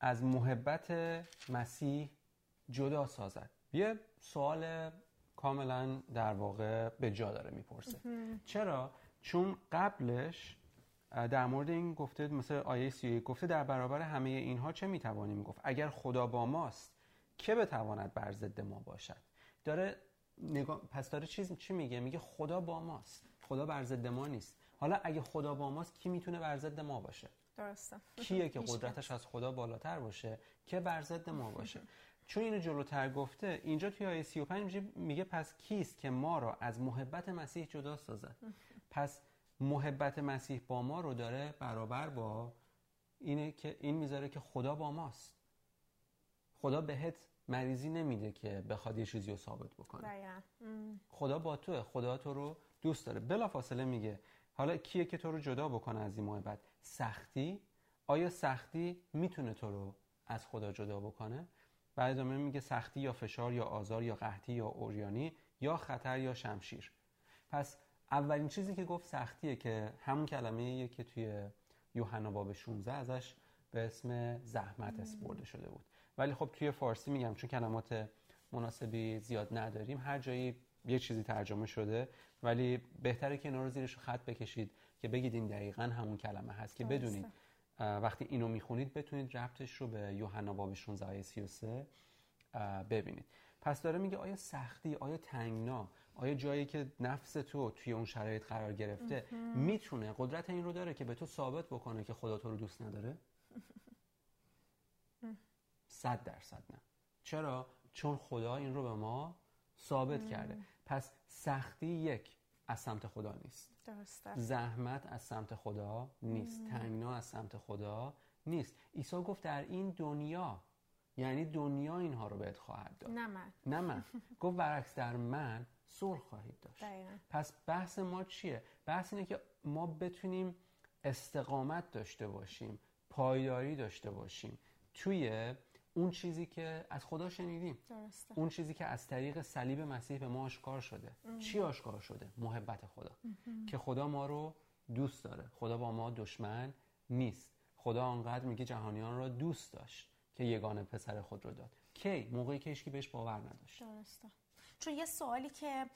از محبت مسیح جدا سازد. یه سوال کاملا در واقع به جا داره می‌پرسه. چرا؟ چون قبلش در مورد این گفته مثل آیه سی گفته در برابر همه اینها چه می‌توانیم گفت؟ اگر خدا با ماست که بتواند بر ضد ما باشد؟ داره نگاه پس داره چیز چی میگه؟ میگه خدا با ماست. خدا بر ضد ما نیست. حالا اگه خدا با ماست کی می‌تونه بر ضد ما باشه؟ درسته. کیه که قدرتش از خدا بالاتر باشه که بر ضد ما باشه. چون اینو جلوتر گفته اینجا توی آیه 35 میگه پس کیست که ما را از محبت مسیح جدا سازد؟ پس محبت مسیح با ما رو داره برابر با اینه که این می‌ذاره که خدا با ماست. خدا بهت مریضی نمیده که بخواد یه چیزی رو ثابت بکنه. خدا با توه. خدا تو رو دوست داره. بلا فاصله میگه. حالا کیه که تو رو جدا بکنه از این محبت؟ سختی؟ آیا سختی می‌تونه تو رو از خدا جدا بکنه؟ بعد ادامه میگه سختی یا فشار یا آزار یا قحطی یا اوریانی یا خطر یا شمشیر. پس اولین چیزی که گفت سختیه که همون کلمه که توی یوحنا باب 16 ازش به اسم زحمت اسپرده شده بود. ولی خب توی فارسی میگم چون کلمات مناسبی زیاد نداریم هر جایی یه چیزی ترجمه شده ولی بهتره که اینا رو زیرش خط بکشید. که بگید این دقیقا همون کلمه هست که بدونید. وقتی اینو می‌خونید بتونید ربطش رو به یوحنا باب 16 آیه 33 ببینید. پس داره میگه آیا سختی آیا تنگنا آیا جایی که نفس تو توی اون شرایط قرار گرفته می‌تونه قدرت این رو داره که به تو ثابت بکنه که خدا تو رو دوست نداره؟ صد درصد نه. چرا؟ چون خدا این رو به ما ثابت کرده. پس سختی یک. از سمت خدا نیست. درسته. زحمت از سمت خدا نیست. تنگنا از سمت خدا نیست. عیسی گفت در این دنیا یعنی دنیا اینها رو بهت خواهد داد. نه من. نه من. گفت برعکس در من صلح خواهید داشت. پس بحث ما چیه؟ بحث اینه که ما بتونیم استقامت داشته باشیم پایداری داشته باشیم. توی اون چیزی که از خدا شنیدیم. درسته. اون چیزی که از طریق صلیب مسیح به ما آشکار شده. چی آشکار شده؟ محبت خدا. که خدا ما رو دوست داره. خدا با ما دشمن نیست. خدا آنقدر میگه جهانیان را دوست داشت که یگانه پسر خود رو داد. کی؟ موقعی که هیچکی بهش باور نداشت. درسته. چون یه سوالی که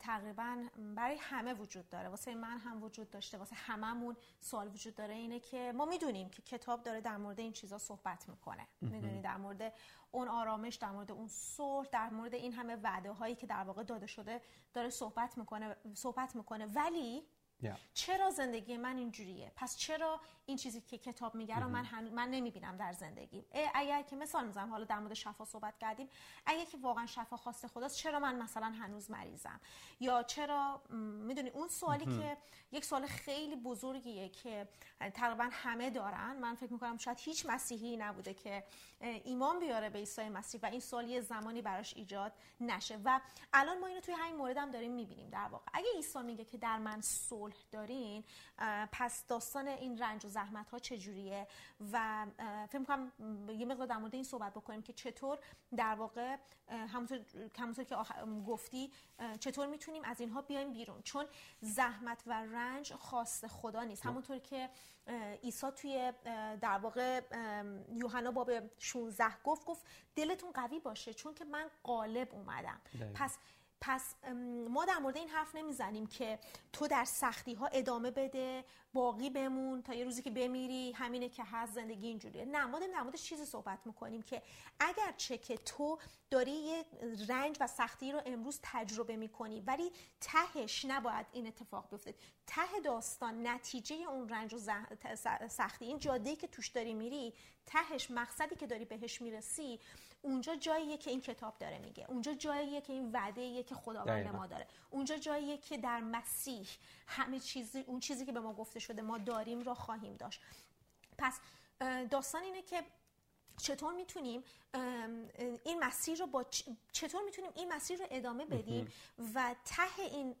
تقریبا برای همه وجود داره واسه من هم وجود داشته واسه هممون سوال وجود داره اینه که ما می‌دونیم که کتاب داره در مورد این چیزا صحبت می‌کنه. می‌دونی در مورد اون آرامش در مورد اون صلح در مورد این همه وعده هایی که در واقع داده شده داره صحبت می‌کنه صحبت می‌کنه. ولی چرا زندگی من اینجوریه؟ پس چرا این چیزی که کتاب میگه رو من هن... من نمی‌بینم در زندگی؟ اگر که مثال می‌زنم حالا در مورد شفا صحبت کردیم اگر که واقعا شفا خواست خداست چرا من مثلا هنوز مریضم؟ یا چرا می‌دونی اون سوالی که یک سوال خیلی بزرگیه که تقریبا همه دارن. من فکر می‌کنم شاید هیچ مسیحی نبوده که ایمان بیاره به عیسی مسیح و این سوال یه زمانی براش ایجاد نشه. و الان ما اینو توی همین مورد هم داریم می‌بینیم در واقع. اگه عیسی میگه که در من صلح دارین پس داستان این رنج و زحمت ها چجوریه؟ و فکر می‌کنم یه مقدار در مورد این صحبت بکنیم که چطور در واقع همونطور, همونطور که گفتی چطور می‌تونیم از اینها بیایم بیرون؟ چون زحمت و رنج خاص خدا نیست. همونطور که عیسی توی در واقع یوحنا باب 16 گفت گفت دلتون قوی باشه چون که من غالب اومدم. پس پس ما در مورد این حرف نمی‌زنیم که تو در سختی ها ادامه بده باقی بمون تا یه روزی که بمیری همینه که هست زندگی اینجوریه. نه ما در مورد چیزی صحبت می‌کنیم که اگر چه که تو داری یه رنج و سختی رو امروز تجربه می‌کنی ولی تهش نباید این اتفاق بیفته. ته داستان نتیجه اون رنج و سختی این جاده که توش داری میری تهش مقصدی که داری بهش می‌رسی اونجا جاییه که این کتاب داره میگه. اونجا جاییه که این وعده که خداوند ما داره. اونجا جاییه که در مسیح همه چیزی اون چیزی که به ما گفته شده ما داریم را خواهیم داشت. پس داستان اینه که چطور می‌تونیم این مسیر رو با چطور می‌تونیم این مسیر رو ادامه بدیم و ته این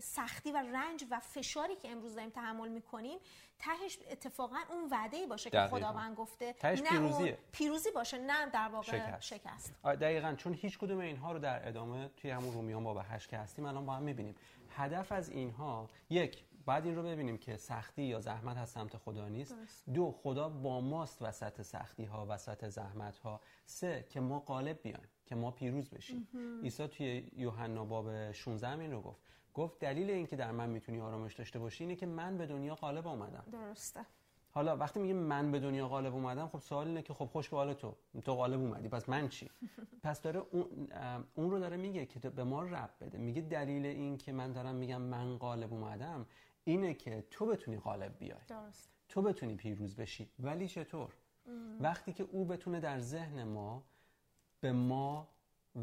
سختی و رنج و فشاری که امروز داریم تحمل می‌کنیم تهش اتفاقا اون وعده ای باشه که خداوند گفته. تهش پیروزیه. پیروزی باشه نه در واقع شکست, شکست. دقیقا. چون هیچ کدوم اینها رو در ادامه توی همون رومیان باب هشت که هستیم الان با هم می‌بینیم. هدف از اینها یک بعد این رو ببینیم که سختی یا زحمت از سمت خدا نیست. دو خدا با ماست وسط سختی ها وسط زحمت ها سه که ما غالب بیایم که ما پیروز بشیم. عیسی توی یوحنا باب 16 این رو گفت. گفت دلیل اینکه در من می‌تونی آرامش داشته باشی اینه که من به دنیا غالب آمدم درسته. حالا وقتی میگه من به دنیا غالب اومدم خب سوال اینه که خب خوش به حال تو. تو غالب اومدی پس من چی؟ پس داره اون, اون رو داره میگه که به ما رب بده. میگه دلیل این که من دارم میگم من غالب اومدم اینه که تو بتونی غالب بیای. درست. تو بتونی پیروز بشی. ولی چطور؟ وقتی که او بتونه در ذهن ما به ما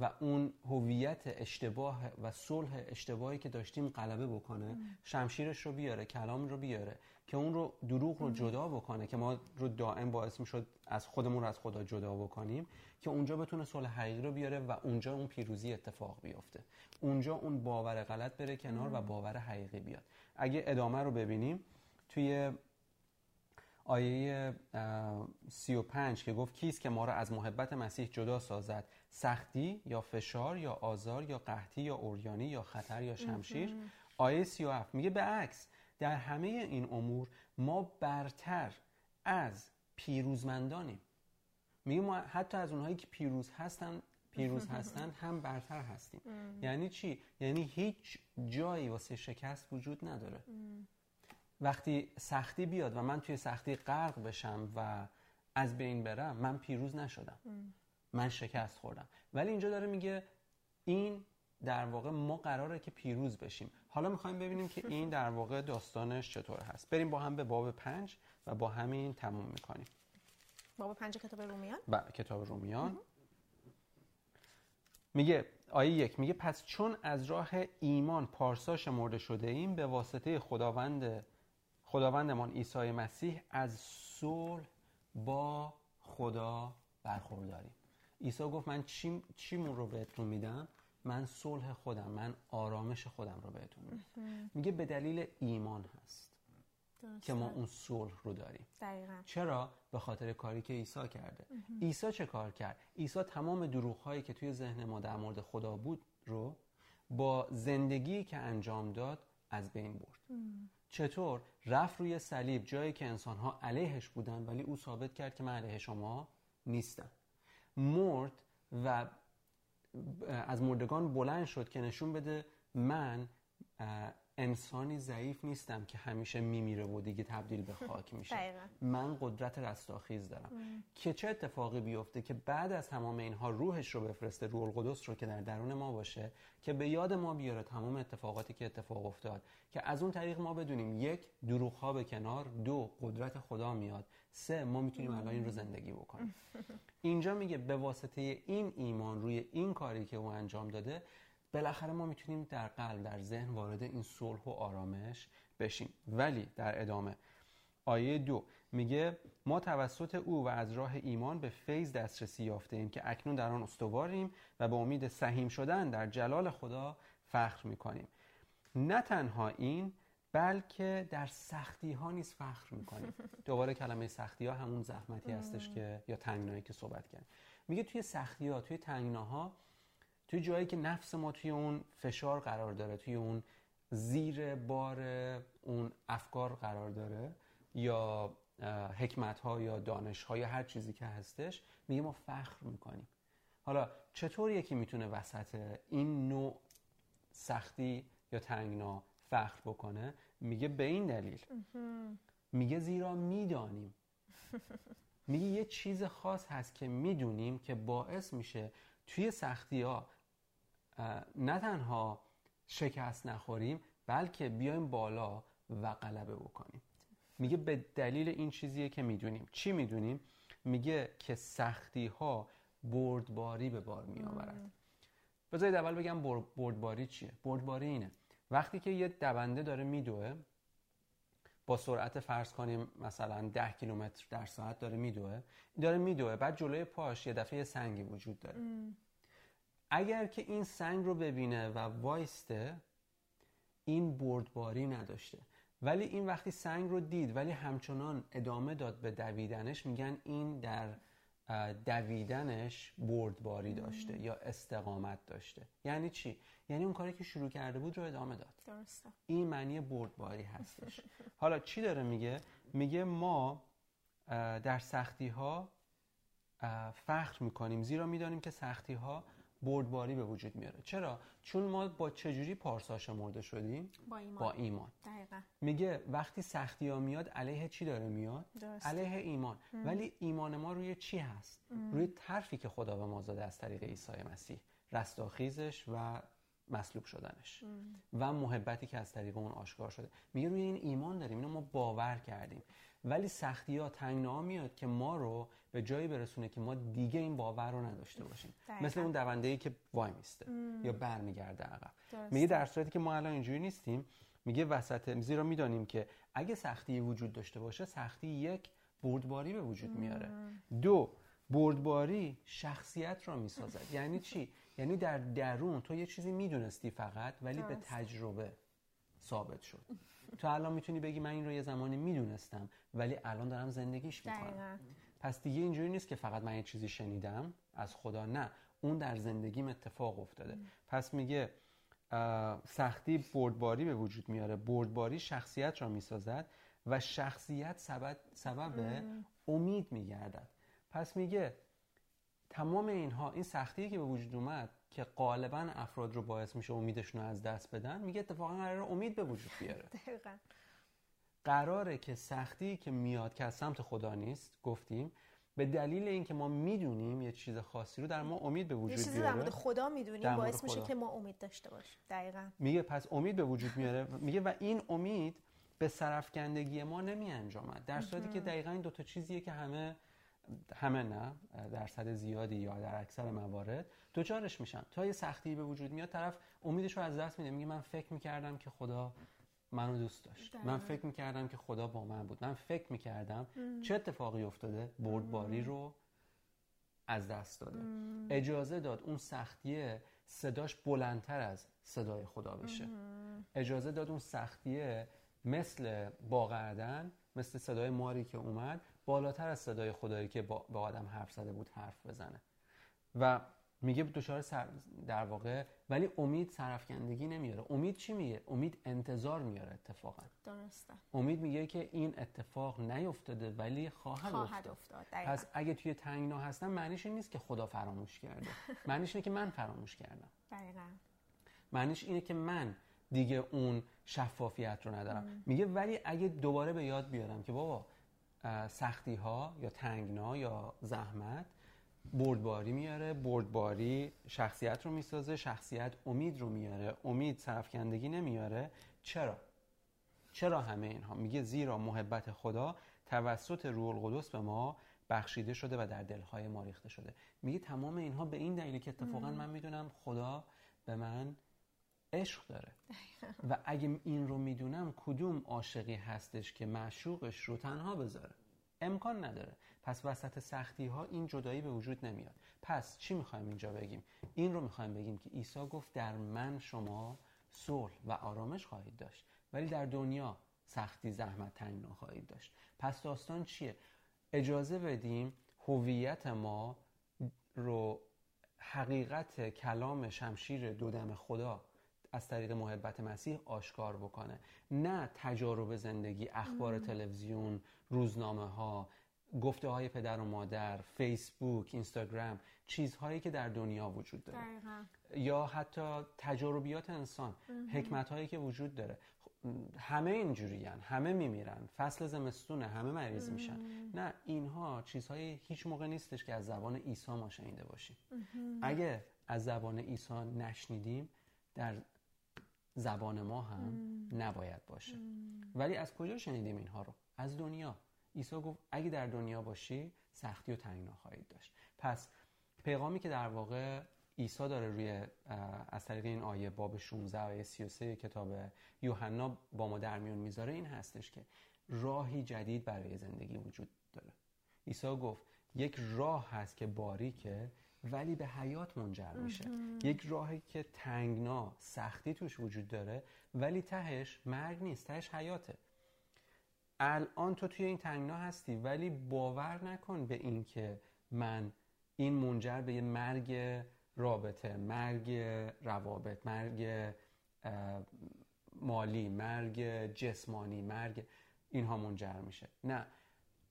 و اون هویت اشتباه و صلح اشتباهی که داشتیم غلبه بکنه شمشیرش رو بیاره کلام رو بیاره که اون رو دروغ رو جدا بکنه که ما رو دائم باعث می‌شد از خودمون رو از خدا جدا بکنیم که اونجا بتونه صلح حقیقی رو بیاره و اونجا اون پیروزی اتفاق بیفته. اونجا اون باور غلط بره کنار و باور حقیقی بیاد. اگه ادامه رو ببینیم توی آیه 35 که گفت کیست که ما را از محبت مسیح جدا سازد؟ سختی یا فشار یا آزار یا قحطی یا اوریانی یا خطر یا شمشیر؟ آیه 37 میگه به عکس در همه این امور ما برتر از پیروزمندانیم. میگه ما حتی از اونهایی که پیروز هستن پیروز هستن هم برتر هستیم. یعنی چی؟ یعنی هیچ جایی واسه شکست وجود نداره. وقتی سختی بیاد و من توی سختی غرق بشم و از بین برم من پیروز نشدم. من شکست خوردم. ولی اینجا داره میگه این در واقع ما قراره که پیروز بشیم. حالا می‌خوایم ببینیم که این در واقع داستانش چطور هست. بریم با هم به باب پنج و با همین تموم می‌کنیم. باب پنج کتاب رومیان؟ بله کتاب رومیان. میگه آیه یک میگه پس چون از راه ایمان پارسا شمرده شده ایم به واسطه خداوند خداوندمان عیسی مسیح از صلح با خدا برخورداریم. عیسی گفت من چی چیمون رو بهتون میدم؟ من صلح خودم من آرامش خودم رو بهتون میدم. میگه به دلیل ایمان هست. که ما اون صلح رو داریم. دقیقا. چرا؟ به خاطر کاری که عیسی کرده. عیسی چه کار کرد؟ عیسی تمام دروغ هایی که توی ذهن ما در مورد خدا بود رو با زندگی که انجام داد از بین برد. چطور؟ رفت روی صلیب جایی که انسان ها علیهش بودن ولی او ثابت کرد که من علیه شما نیستم. مرد و از مردگان بلند شد که نشون بده من انسانی ضعیف نیستم که همیشه میمیره و دیگه تبدیل به خاک میشه. من قدرت رستاخیز دارم. که چه اتفاقی بیفته که بعد از تمام اینها روحش رو بفرسته روح القدس رو که در درون ما باشه که به یاد ما بیاره تمام اتفاقاتی که اتفاق افتاد. که از اون طریق ما بدونیم یک دروغ ها به کنار دو قدرت خدا میاد. سه ما می‌تونیم الان این رو زندگی بکنیم. اینجا میگه به واسطه این ایمان روی این کاری که او انجام داده بالاخره ما می‌تونیم در قلب در ذهن وارد این صلح و آرامش بشیم. ولی در ادامه آیه دو میگه ما توسط او و از راه ایمان به فیض دسترسی یافته ایم که اکنون در آن استواریم و به امید سهیم شدن در جلال خدا فخر می‌کنیم. نه تنها این بلکه در سختی ها نیز فخر می‌کنیم. دوباره کلمه سختی ها همون زحمتی هستش که یا تنگنایی که صحبت کردیم. میگه توی سختی ها توی تنگناها توی جایی که نفس ما توی اون فشار قرار داره توی اون زیر بار اون افکار قرار داره یا حکمت ها یا دانش ها یا هر چیزی که هستش میگه ما فخر می‌کنیم. حالا چطور یکی می‌تونه وسط این نوع سختی یا تنگنا فخر بکنه؟ میگه به این دلیل. میگه زیرا می‌دانیم. میگه یه چیز خاص هست که می‌دونیم که باعث میشه توی سختی ها نه تنها شکست نخوریم بلکه بیایم بالا و غلبه بکنیم. میگه به دلیل این چیزیه که می‌دونیم. چی می‌دونیم؟ میگه که سختی ها بردباری به بار می آورد بذارید اول بگم بردباری چیه؟ بردباری اینه. وقتی که یه دونده داره میدوه با سرعت فرض کنیم مثلا 10 کیلومتر در ساعت داره میدوه داره میدوه بعد جلوی پاش یه دفعه سنگی وجود داره. اگر که این سنگ رو ببینه و وایسته این بردباری نداشته. ولی این وقتی سنگ رو دید ولی همچنان ادامه داد به دویدنش میگن این در دویدنش بردباری داشته یا استقامت داشته. یعنی چی؟ یعنی اون کاری که شروع کرده بود رو ادامه داد. درسته. این معنی بردباری هستش. حالا چی داره میگه؟ میگه ما در سختی ها فخر می‌کنیم. زیرا می‌دانیم که سختی ها بردباری به وجود میاره. چرا؟ چون ما با چجوری پارسا شمرده شدیم؟ با ایمان, با ایمان. دقیقا. میگه وقتی سختی ها میاد علیه چی داره میاد؟ درسته. علیه ایمان. ولی ایمان ما روی چی هست؟ روی طرفی که خدا به ما داده از طریق عیسی مسیح. رستاخیزش و مصلوب شدنش. و محبتی که از طریق اون آشکار شده. میگه روی این ایمان داریم. اینو ما باور کردیم. ولی سختی ها تنگنا میاد که ما رو به جایی برسونه که ما دیگه این باور رو نداشته باشیم. دقیقا. مثل اون دونده ای که وای میسته یا برمیگرده عقب. میگه در صورتی که ما الان اینجوری نیستیم میگه وسط زیرا می‌دانیم که اگه سختی وجود داشته باشه سختی یک بردباری به وجود میاره. دو بردباری شخصیت را می‌سازد. یعنی چی؟ یعنی در درون تو یه چیزی می‌دونستی فقط ولی به. تجربه ثابت شد. تو الان می‌تونی بگی من این رو یه زمانی می‌دونستم ولی الان دارم زندگیش می‌کنم. دقیقا. پس دیگه اینجوری نیست که فقط من یه چیزی شنیدم از خدا نه. اون در زندگیم اتفاق افتاده. پس میگه سختی بردباری به وجود میاره. بردباری شخصیت را می‌سازد و شخصیت سبب, سبب امید میگردد. پس میگه تمام اینها این سختی که به وجود اومد که غالبا افراد رو باعث میشه امیدشون رو از دست بدن میگه اتفاقا قرار امید به وجود بیاره. دقیقا. قراره که سختی که میاد که از سمت خدا نیست گفتیم به دلیل اینکه ما می‌دونیم یه چیز خاصی رو در ما امید به یه وجود چیزی در مورد خدا می‌دونیم باعث میشه. که ما امید داشته باشیم. دقیقا. میگه پس امید به وجود میاره. میگه و این امید به سرفکندگی ما نمی انجامد در صورتی که دقیقا این دوتا چیزیه که همه همه نه درصد زیادی یا در اکثر موارد دوچارش میشن. تا یه سختی به وجود میاد طرف امیدش رو از دست میده. میگه من فکر می‌کردم که خدا منو دوست داشت. من فکر می‌کردم که خدا با من بود. من فکر می‌کردم چه اتفاقی افتاده؟ بردباری رو از دست داده. اجازه داد اون سختیه صداش بلندتر از صدای خدا بشه. اجازه داد اون سختیه مثل باقردن مثل صدای ماری که اومد بالاتر از صدای خدایی که با, با آدم حرف زده بود حرف بزنه. و میگه دچار سر در واقع ولی امید سرفکندگی نمیاره. امید چی میگه؟ امید انتظار میاره اتفاقا. درسته. امید میگه که این اتفاق نیفتاده ولی خواهد, خواهد افتاد. افتاد. پس اگه توی تنگنا هستم معنیش این نیست که خدا فراموش کرده. معنیش اینه که من فراموش کردم. دقیقا. معنیش اینه که من دیگه اون شفافیت رو ندارم. میگه ولی اگه دوباره به یاد بیارم که بابا سختی ها یا تنگنا یا زحمت بردباری میاره بردباری شخصیت رو می‌سازه شخصیت امید رو میاره. امید سرفکندگی نمیاره. چرا؟ چرا همه اینها؟ میگه زیرا محبت خدا توسط روح القدس به ما بخشیده شده و در دلهای ما ریخته شده. میگه تمام اینها به این دلیلی که اتفاقا من می‌دونم خدا به من عشق داره. و اگه این رو می‌دونم کدوم عاشقی هستش که معشوقش رو تنها بذاره؟ امکان نداره. پس وسط سختی ها این جدایی به وجود نمیاد. پس چی می‌خوایم اینجا بگیم؟ این رو می‌خوایم بگیم که عیسی گفت در من شما صلح و آرامش خواهید داشت. ولی در دنیا سختی زحمت تنگنا خواهید داشت. پس داستان چیه؟ اجازه بدیم هویت ما رو حقیقت کلام شمشیر دودم خدا از طریق محبت مسیح آشکار بکنه. نه تجارب زندگی اخبار تلویزیون روزنامه ها گفته های پدر و مادر فیسبوک اینستاگرام چیزهایی که در دنیا وجود داره. یا حتی تجربیات انسان حکمت هایی که وجود داره. همه اینجوری همه میمیرن. فصل زمستونه همه مریض میشن. نه اینها چیزهایی هیچ موقع نیستش که از زبان عیسی ما شنیده باشیم اگه از زبان عیسی نشنیدیم در زبان ما هم نباید باشه. ولی از کجا شنیدیم اینها رو؟ از دنیا. عیسی گفت اگه در دنیا باشی سختی و تنگنا خواهید داشت. پس پیغامی که در واقع عیسی داره روی از طریق این آیه باب 16 آیه 33 کتاب یوحنا با ما در میون می‌ذاره این هستش که راهی جدید برای زندگی وجود داره. عیسی گفت یک راه هست که باریکه ولی به حیات منجر میشه. یک راهی که تنگنا سختی توش وجود داره ولی تهش مرگ نیست تهش حیاته. الان تو توی این تنگنا هستی ولی باور نکن به این که من این منجر به یه مرگ رابطه مرگ روابط مرگ مالی مرگ جسمانی مرگ اینها منجر میشه. نه.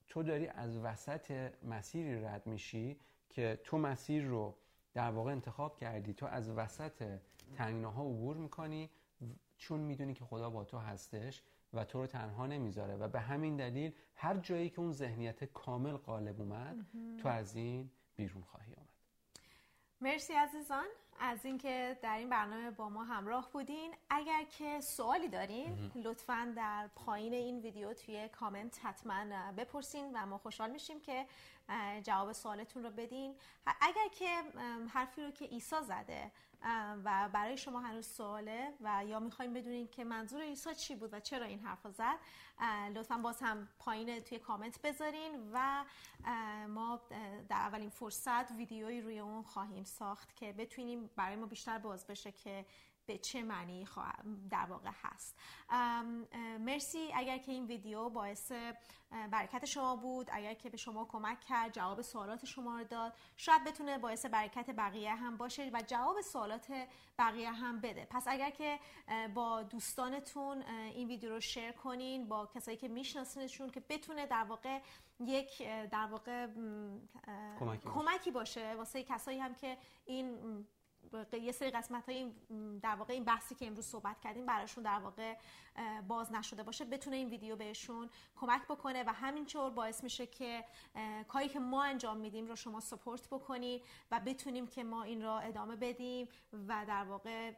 تو داری از وسط مسیری رد میشی که تو مسیر رو در واقع انتخاب کردی تو از وسط تنگناها عبور می‌کنی چون می‌دونی که خدا با تو هستش و تو رو تنها نمی‌ذاره. و به همین دلیل هر جایی که اون ذهنیت کامل غالب اومد تو از این بیرون خواهی آمد. مرسی عزیزان از اینکه در این برنامه با ما همراه بودین. اگر که سوالی دارین لطفا در پایین این ویدیو توی کامنت حتما بپرسین و ما خوشحال میشیم که جواب سوالتون رو بدین. اگر که حرفی رو که عیسی زده و برای شما هنوز سواله و یا می‌خوایم بدونین که منظور عیسی چی بود و چرا این حرف زد لطفا باز هم پایین توی کامنت بذارین و ما در اولین فرصت ویدیویی روی اون خواهیم ساخت که بتونیم برای ما بیشتر باز بشه که به چه معنی در واقع هست. مرسی. اگر که این ویدیو باعث برکت شما بود اگر که به شما کمک کرد جواب سوالات شما رو داد شاید بتونه باعث برکت بقیه هم باشه و جواب سوالات بقیه هم بده. پس اگر که با دوستانتون این ویدیو رو شیر کنین با کسایی که میشناسینشون که بتونه در واقع یک در واقع کمکی باشه. واسه کسایی هم که این یه سری قسمت های در واقع این بحثی که امروز صحبت کردیم براشون در واقع باز نشده باشه بتونه این ویدیو بهشون کمک بکنه و همینطور باعث میشه که کاری که ما انجام میدیم رو شما سپورت بکنید و بتونیم که ما این را ادامه بدیم و در واقع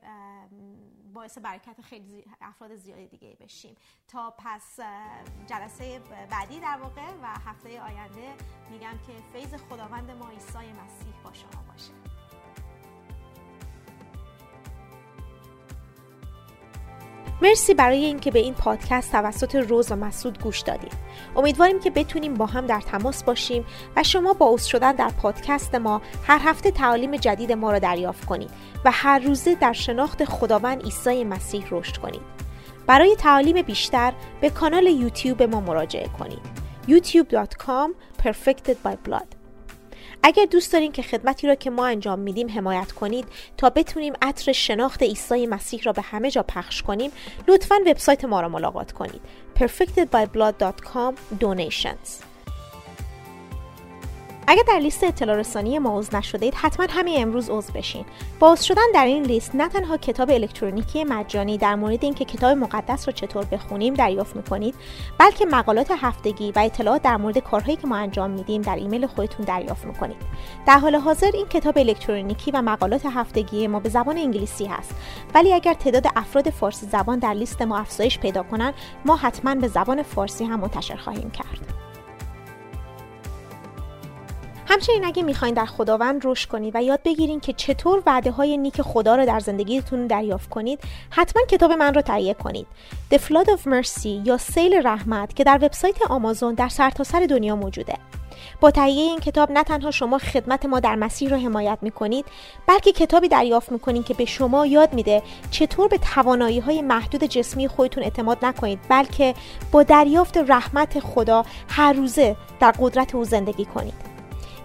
باعث برکت خیلی افراد زیادی دیگه بشیم. تا پس جلسه بعدی در واقع و هفته آینده میگم که فیض خداوند ما عیسی مسیح با شما باشه. مرسی برای اینکه به این پادکست توسط روز و مسعود گوش دادید. امیدواریم که بتونیم با هم در تماس باشیم و شما با اوست شدن در پادکست ما هر هفته تعالیم جدید ما را دریافت کنید و هر روزه در شناخت خداوند عیسی مسیح رشد کنید. برای تعالیم بیشتر به کانال یوتیوب ما مراجعه کنید. youtube.com perfected by اگر دوست دارین که خدمتی را که ما انجام میدیم حمایت کنید تا بتونیم عطر شناخت عیسی مسیح را به همه جا پخش کنیم لطفا وبسایت ما را ملاقات کنید. perfectedbyblood.com donations. اگر در لیست اطلاع رسانی ما عضو نشدید حتما همین امروز عضو بشین. با شدن در این لیست نه تنها کتاب الکترونیکی مجانی در مورد اینکه کتاب مقدس رو چطور بخونیم دریافت می‌کنید بلکه مقالات هفتگی و اطلاعات در مورد کارهایی که ما انجام میدیم در ایمیل خودتون دریافت می‌کنید. در حال حاضر این کتاب الکترونیکی و مقالات هفتگی ما به زبان انگلیسی هست. ولی اگر تعداد افراد فارسی زبان در لیست ما افزایش پیدا کنند ما حتما به زبان فارسی هم منتشر خواهیم کرد. همچنین اگه می‌خواین در خداوند رشد کنید و یاد بگیرین که چطور وعده های نیک خدا رو در زندگیتون دریافت کنید حتما کتاب من رو تهیه کنید. The Flood of Mercy یا سیل رحمت که در وبسایت آمازون در سرتاسر سر دنیا موجوده. با تهیه این کتاب نه تنها شما خدمت ما در مسیر را حمایت می‌کنید بلکه کتابی دریافت می‌کنید که به شما یاد میده چطور به توانایی های محدود جسمی خودتون اعتماد نکنید بلکه با دریافت رحمت خدا هر روزه در قدرت او زندگی کنید.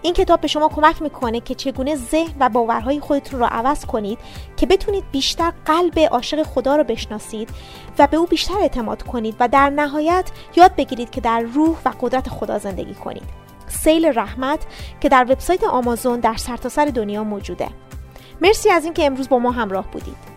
این کتاب به شما کمک می‌کنه که چگونه ذهن و باورهای خودتون رو عوض کنید که بتونید بیشتر قلب عاشق خدا رو بشناسید و به او بیشتر اعتماد کنید و در نهایت یاد بگیرید که در روح و قدرت خدا زندگی کنید. سیل رحمت که در وبسایت آمازون در سرتاسر سر دنیا موجوده. مرسی از اینکه امروز با ما همراه بودید.